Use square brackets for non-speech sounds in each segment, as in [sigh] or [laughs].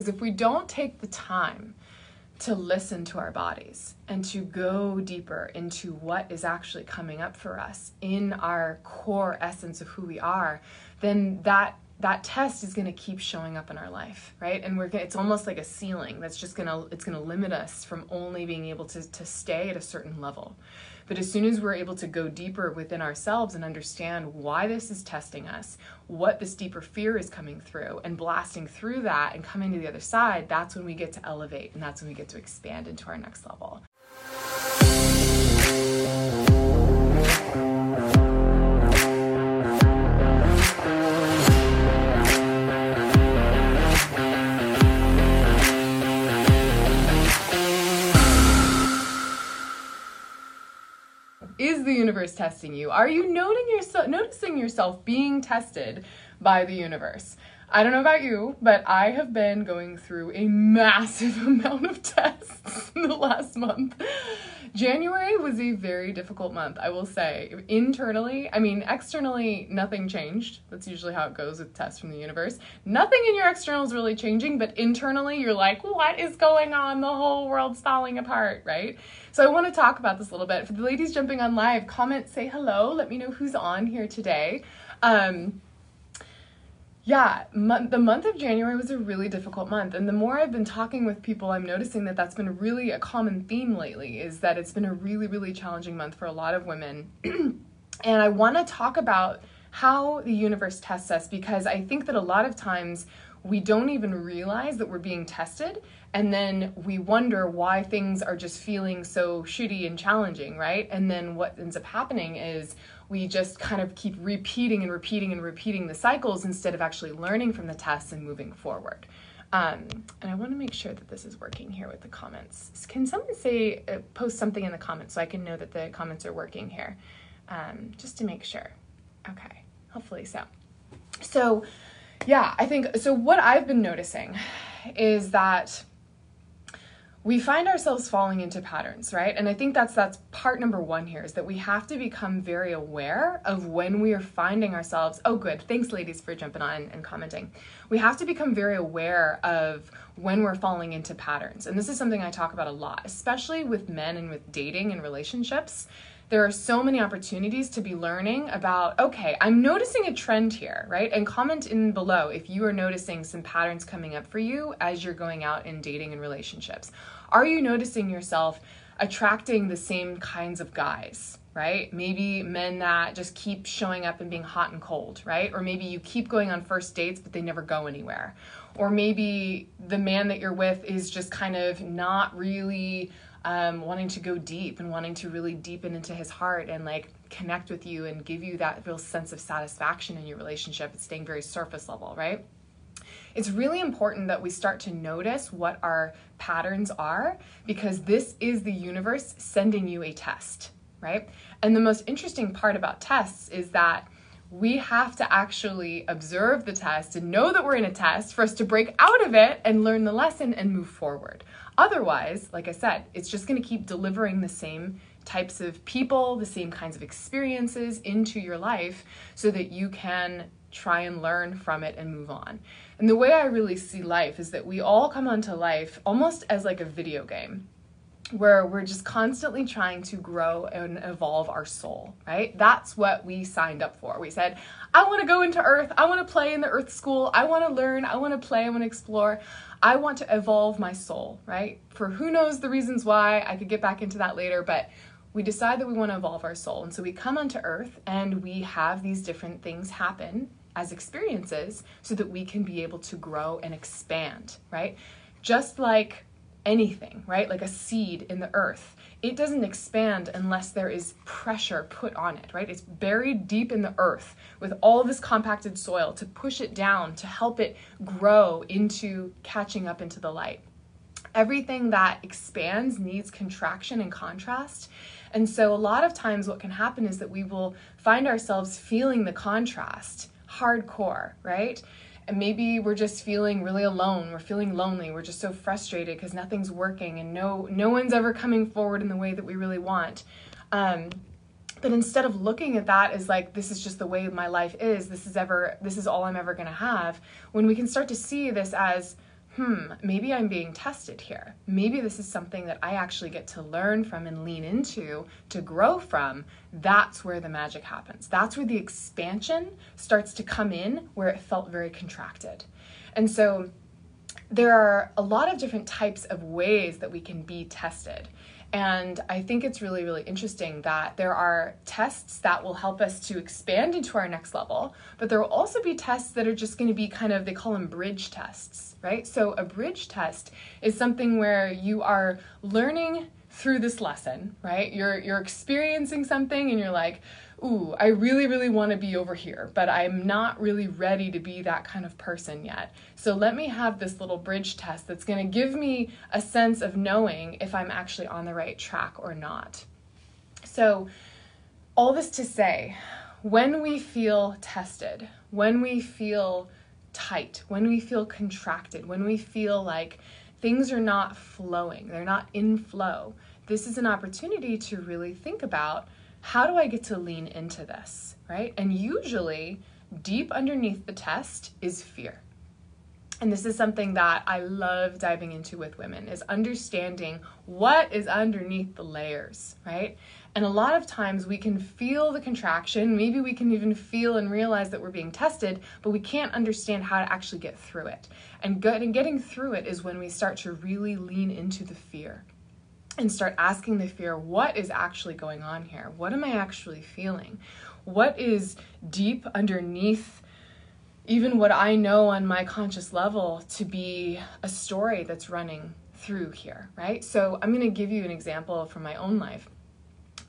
If we don't take the time to listen to our bodies and to go deeper into what is actually coming up for us in our core essence of who we are, then that that test is going to keep showing up in our life right? And we're gonna, it's almost like a ceiling that's just going to it's going to limit us from only being able to to stay at a certain level but as soon as we're able to go deeper within ourselves and understand why this is testing us, what this deeper fear is coming through, and blasting through that and coming to the other side, that's when we get to elevate and that's when we get to expand into our next level. The universe testing you? Are you noting yourself, noticing yourself being tested by the universe? I don't know about you, but I have been going through a massive [laughs] amount of tests in the last month. January was a very difficult month, I will say. Internally, I mean, externally, nothing changed. That's usually how it goes with tests from the universe. Nothing in your external is really changing, but internally, you're like, what is going on? The whole world's falling apart, right? So I want to talk about this a little bit. For the ladies jumping on live, comment, say hello. Let me know who's on here today. Um, yeah, the month of January was a really difficult month. And the more I've been talking with people, I'm noticing that that's been really a common theme lately is that it's been a really, really challenging month for a lot of women. [clears throat] and I want to talk about how the universe tests us because I think that a lot of times we don't even realize that we're being tested and then we wonder why things are just feeling so shitty and challenging, right? And then what ends up happening is we just kind of keep repeating and repeating and repeating the cycles instead of actually learning from the tests and moving forward. Um, and I want to make sure that this is working here with the comments. Can someone say, uh, post something in the comments so I can know that the comments are working here, um, just to make sure. Okay, hopefully so. So, yeah, I think so. What I've been noticing is that we find ourselves falling into patterns, right? And I think that's that's part number 1 here is that we have to become very aware of when we are finding ourselves. Oh good. Thanks ladies for jumping on and commenting. We have to become very aware of when we're falling into patterns. And this is something I talk about a lot, especially with men and with dating and relationships there are so many opportunities to be learning about okay i'm noticing a trend here right and comment in below if you are noticing some patterns coming up for you as you're going out and dating and relationships are you noticing yourself attracting the same kinds of guys right? Maybe men that just keep showing up and being hot and cold, right? Or maybe you keep going on first dates, but they never go anywhere. Or maybe the man that you're with is just kind of not really um, wanting to go deep and wanting to really deepen into his heart and like connect with you and give you that real sense of satisfaction in your relationship. It's staying very surface level, right? It's really important that we start to notice what our patterns are because this is the universe sending you a test, right? And the most interesting part about tests is that we have to actually observe the test and know that we're in a test for us to break out of it and learn the lesson and move forward. Otherwise, like I said, it's just going to keep delivering the same types of people, the same kinds of experiences into your life so that you can try and learn from it and move on. And the way I really see life is that we all come onto life almost as like a video game where we're just constantly trying to grow and evolve our soul, right? That's what we signed up for. We said, I want to go into Earth. I want to play in the Earth school. I want to learn. I want to play. I want to explore. I want to evolve my soul, right? For who knows the reasons why. I could get back into that later, but we decide that we want to evolve our soul. And so we come onto Earth and we have these different things happen as experiences so that we can be able to grow and expand, right? Just like anything, right? Like a seed in the earth. It doesn't expand unless there is pressure put on it, right? It's buried deep in the earth with all this compacted soil to push it down, to help it grow into catching up into the light. Everything that expands needs contraction and contrast. And so, a lot of times, what can happen is that we will find ourselves feeling the contrast hardcore, right? And maybe we're just feeling really alone. We're feeling lonely. We're just so frustrated because nothing's working and no no one's ever coming forward in the way that we really want. Um, but instead of looking at that as like this is just the way my life is this is ever this is all i'm ever going to have when we can start to see this as hmm, maybe I'm being tested here. Maybe this is something that I actually get to learn from and lean into to grow from. That's where the magic happens. That's where the expansion starts to come in where it felt very contracted. And so there are a lot of different types of ways that we can be tested. And I think it's really, really interesting that there are tests that will help us to expand into our next level, but there will also be tests that are just going to be kind of, they call them bridge tests, right? So a bridge test is something where you are learning through this lesson, right? You're you're experiencing something and you're like, ooh, I really, really want to be over here, but I'm not really ready to be that kind of person yet. So let me have this little bridge test that's going to give me a sense of knowing if I'm actually on the right track or not. So, all this to say, when we feel tested, when we feel tight, when we feel contracted, when we feel like things are not flowing, they're not in flow, this is an opportunity to really think about how do I get to lean into this, right? And usually, deep underneath the test is fear. And this is something that I love diving into with women is understanding what is underneath the layers, right? And a lot of times we can feel the contraction, maybe we can even feel and realize that we're being tested, but we can't understand how to actually get through it. And getting through it is when we start to really lean into the fear and start asking the fear what is actually going on here? What am I actually feeling? What is deep underneath even what I know on my conscious level to be a story that's running through here, right? So I'm going to give you an example from my own life.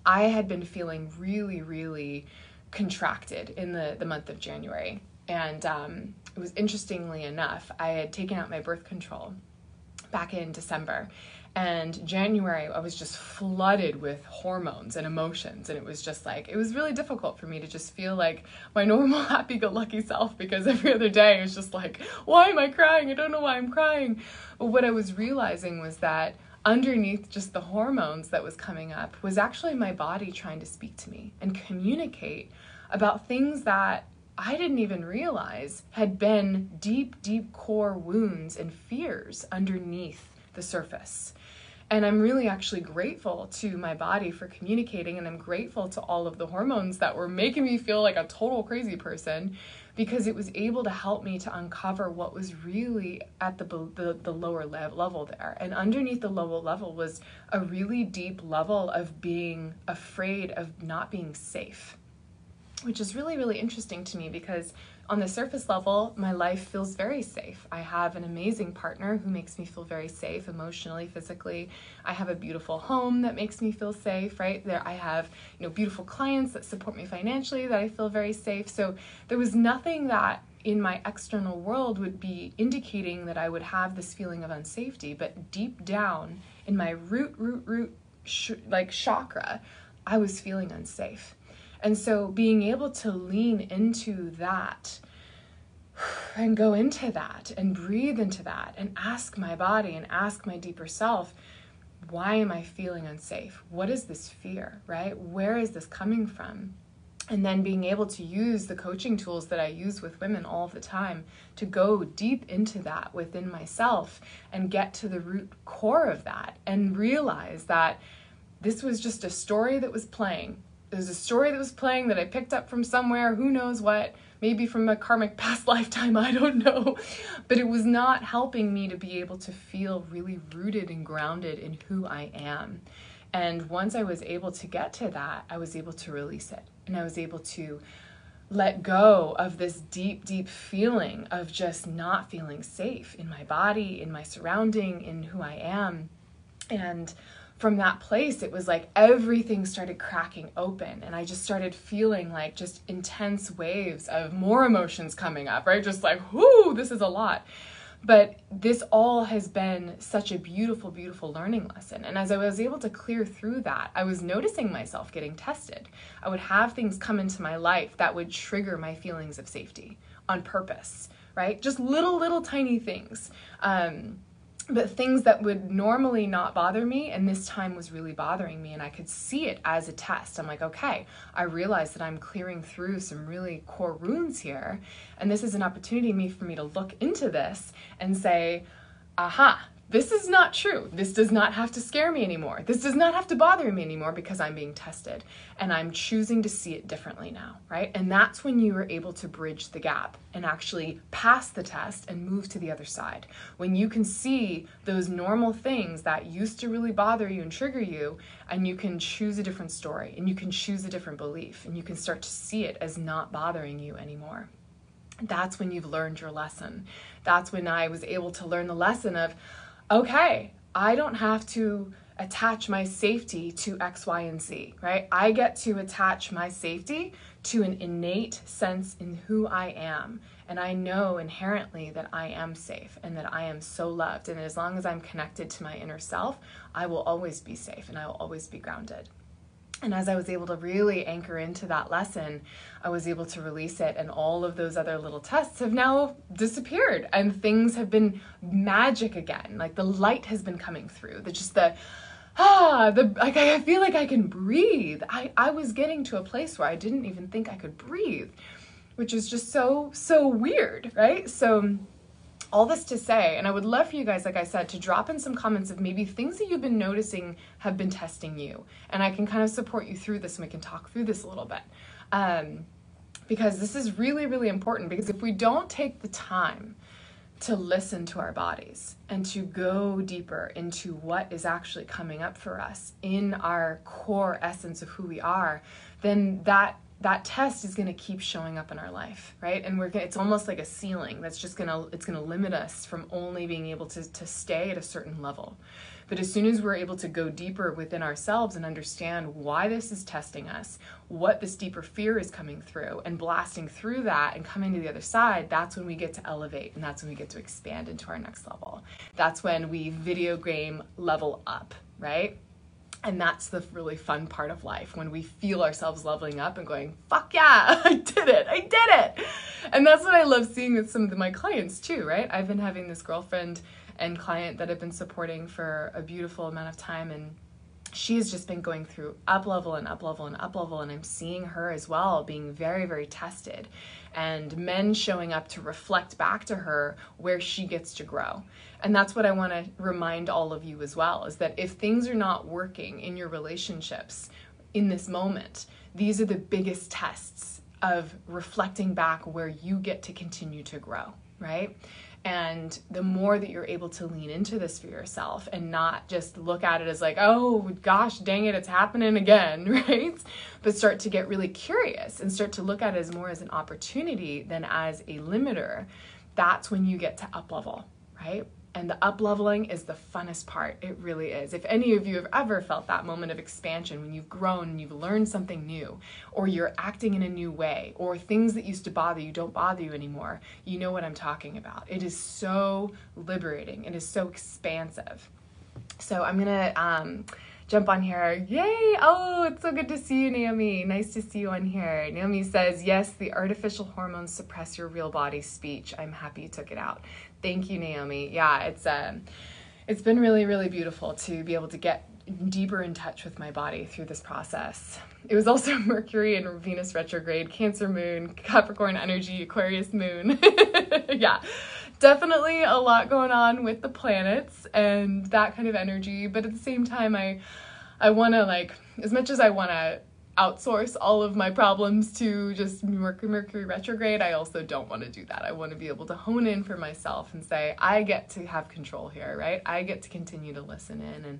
I had been feeling really, really contracted in the, the month of January. And um, it was interestingly enough, I had taken out my birth control back in December and January, I was just flooded with hormones and emotions. And it was just like, it was really difficult for me to just feel like my [laughs] normal happy go lucky self because every other day it was just like, why am I crying? I don't know why I'm crying. But what I was realizing was that underneath just the hormones that was coming up was actually my body trying to speak to me and communicate about things that I didn't even realize had been deep, deep core wounds and fears underneath the surface. And I'm really actually grateful to my body for communicating, and I'm grateful to all of the hormones that were making me feel like a total crazy person because it was able to help me to uncover what was really at the, the, the lower level there. And underneath the lower level was a really deep level of being afraid of not being safe, which is really, really interesting to me because on the surface level, my life feels very safe. I have an amazing partner who makes me feel very safe emotionally, physically. I have a beautiful home that makes me feel safe, right? There I have, you know, beautiful clients that support me financially that I feel very safe. So there was nothing that in my external world would be indicating that I would have this feeling of unsafety, but deep down in my root root root sh- like chakra, I was feeling unsafe. And so being able to lean into that [sighs] and go into that and breathe into that and ask my body and ask my deeper self, why am I feeling unsafe? What is this fear, right? Where is this coming from? And then being able to use the coaching tools that I use with women all the time to go deep into that within myself and get to the root core of that and realize that this was just a story that was playing there's a story that was playing that I picked up from somewhere, who knows what, maybe from a karmic [laughs] past lifetime, I don't know. But it was not helping me to be able to feel really rooted and grounded in who I am. And once I was able to get to that, I was able to release it. And I was able to let go of this deep, deep feeling of just not feeling safe in my body, in my surrounding, in who I am. And from that place, it was like everything started cracking open, and I just started feeling like just intense waves of more emotions coming up, right? Just like, whoo, this is a lot. But this all has been such a beautiful, beautiful learning lesson. And as I was able to clear through that, I was noticing myself getting tested. I would have things come into my life that would trigger my feelings of safety on purpose, right? Just little, little tiny things. Um, but things that would normally not bother me and this time was really bothering me and i could see it as a test. I'm like okay i realize that i'm clearing through some really core wounds here and this is an opportunity for me to look into this and say aha, this is not true. This does not have to scare me anymore. This does not have to bother me anymore because I'm being tested and I'm choosing to see it differently now, right? And that's when you are able to bridge the gap and actually pass the test and move to the other side. When you can see those normal things that used to really bother you and trigger you, and you can choose a different story and you can choose a different belief and you can start to see it as not bothering you anymore that's when you've learned your lesson. That's when I was able to learn the lesson of, okay, I don't have to attach my safety to X, Y, and Z, right? I get to attach my safety to an innate sense in who I am. And I know inherently that I am safe and that I am so loved. And as long as I'm connected to my inner self, I will always be safe and I will always be grounded. And as I was able to really anchor into that lesson, I was able to release it, and all of those other little tests have now disappeared, and things have been magic again. Like the light has been coming through. The just the ah, the like I feel like I can breathe. I I was getting to a place where I didn't even think I could breathe, which is just so so weird, right? So all this to say, and I would love for you guys, like I said, to drop in some comments of maybe things that you've been noticing have been testing you. And I can kind of support you through this and we can talk through this a little bit. Um, because this is really, really important. Because if we don't take the time to listen to our bodies and to go deeper into what is actually coming up for us in our core essence of who we are, then that that test is going to keep showing up in our life right? And we're gonna, it's almost like a ceiling that's just going to it's going to limit us from only being able to, to stay at a certain level. But as soon as we're able to go deeper within ourselves and understand why this is testing us what this deeper fear is coming through and blasting through that and coming to the other side that's when we get to elevate and that's when we get to expand into our next level. That's when we video game level up right and that's the really fun part of life when we feel ourselves leveling up and going, fuck yeah, [laughs] I did it, I did it. And that's what I love seeing with some of my clients too, right? I've been having this girlfriend and client that I've been supporting for a beautiful amount of time and she's just been going through up level and up level and up level and i'm seeing her as well being very very tested and men showing up to reflect back to her where she gets to grow. And that's what i want to remind all of you as well is that if things are not working in your relationships in this moment these are the biggest tests of reflecting back where you get to continue to grow right and the more that you're able to lean into this for yourself and not just look at it as like, oh gosh, dang it, it's happening again, [laughs] right? But start to get really curious and start to look at it as more as an opportunity than as a limiter, that's when you get to up level, right? And the up leveling is the funnest part. It really is. If any of you have ever felt that moment of expansion when you've grown and you've learned something new, or you're acting in a new way, or things that used to bother you don't bother you anymore, you know what I'm talking about. It is so liberating. It is so expansive. So I'm gonna um, jump on here. Yay! Oh, it's so good to see you, Naomi. Nice to see you on here. Naomi says, Yes, the artificial hormones suppress your real body speech. I'm happy you took it out. Thank you, Naomi. Yeah, it's um, it's been really, really beautiful to be able to get deeper in touch with my body through this process. It was also [laughs] Mercury and Venus retrograde, Cancer moon, Capricorn energy, Aquarius moon. [laughs] yeah, definitely a lot going on with the planets and that kind of energy. But at the same time, I I want to like as much as I want to outsource all of my problems to just Mercury, Mercury retrograde. I also don't want to do that. I want to be able to hone in for myself and say, I get to have control here, right? I get to continue to listen in and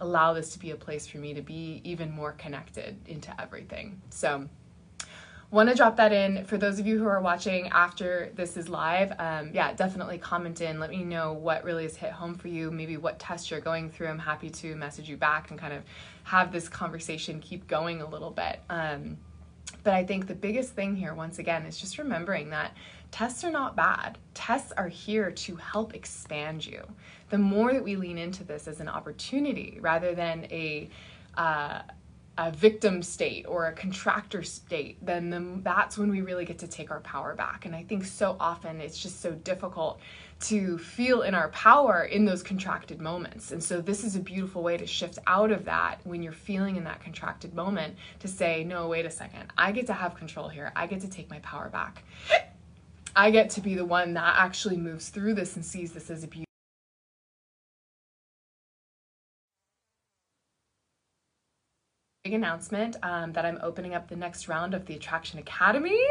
allow this to be a place for me to be even more connected into everything. So, want to drop that in for those of you who are watching after this is live. Um, yeah definitely comment in let me know what really has hit home for you maybe what test you're going through. I'm happy to message you back and kind of have this conversation keep going a little bit. Um, but i think the biggest thing here once again is just remembering that tests are not bad. Tests are here to help expand you. The more that we lean into this as an opportunity rather than a uh, a victim state or a contractor state, then the, that's when we really get to take our power back. And I think so often it's just so difficult to feel in our power in those contracted moments. And so this is a beautiful way to shift out of that when you're feeling in that contracted moment to say, no, wait a second, I get to have control here. I get to take my power back. I get to be the one that actually moves through this and sees this as a beautiful big announcement um, that I'm opening up the next round of the Attraction Academy.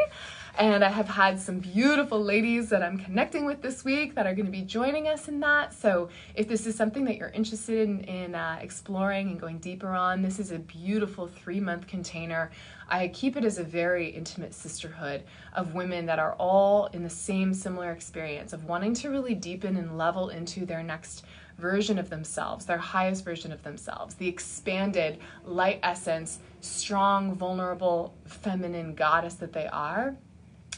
And I have had some beautiful ladies that I'm connecting with this week that are going to be joining us in that. So if this is something that you're interested in, in uh, exploring and going deeper on, this is a beautiful three month container. I keep it as a very intimate sisterhood of women that are all in the same similar experience of wanting to really deepen and level into their next version of themselves, their highest version of themselves, the expanded light essence, strong, vulnerable, feminine goddess that they are,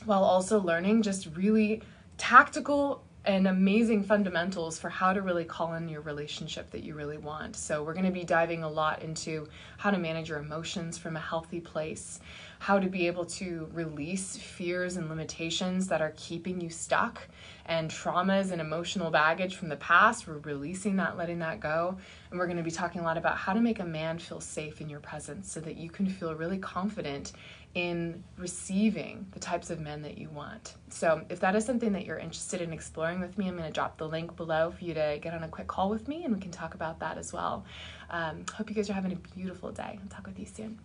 while also learning just really tactical and amazing fundamentals for how to really call in your relationship that you really want. So, we're going to be diving a lot into how to manage your emotions from a healthy place, how to be able to release fears and limitations that are keeping you stuck, and traumas and emotional baggage from the past. We're releasing that, letting that go. And we're going to be talking a lot about how to make a man feel safe in your presence so that you can feel really confident in receiving the types of men that you want. So, if that is something that you're interested in exploring with me, I'm going to drop the link below for you to get on a quick call with me and we can talk about that as well. Um, hope you guys are having a beautiful day. I'll talk with you soon.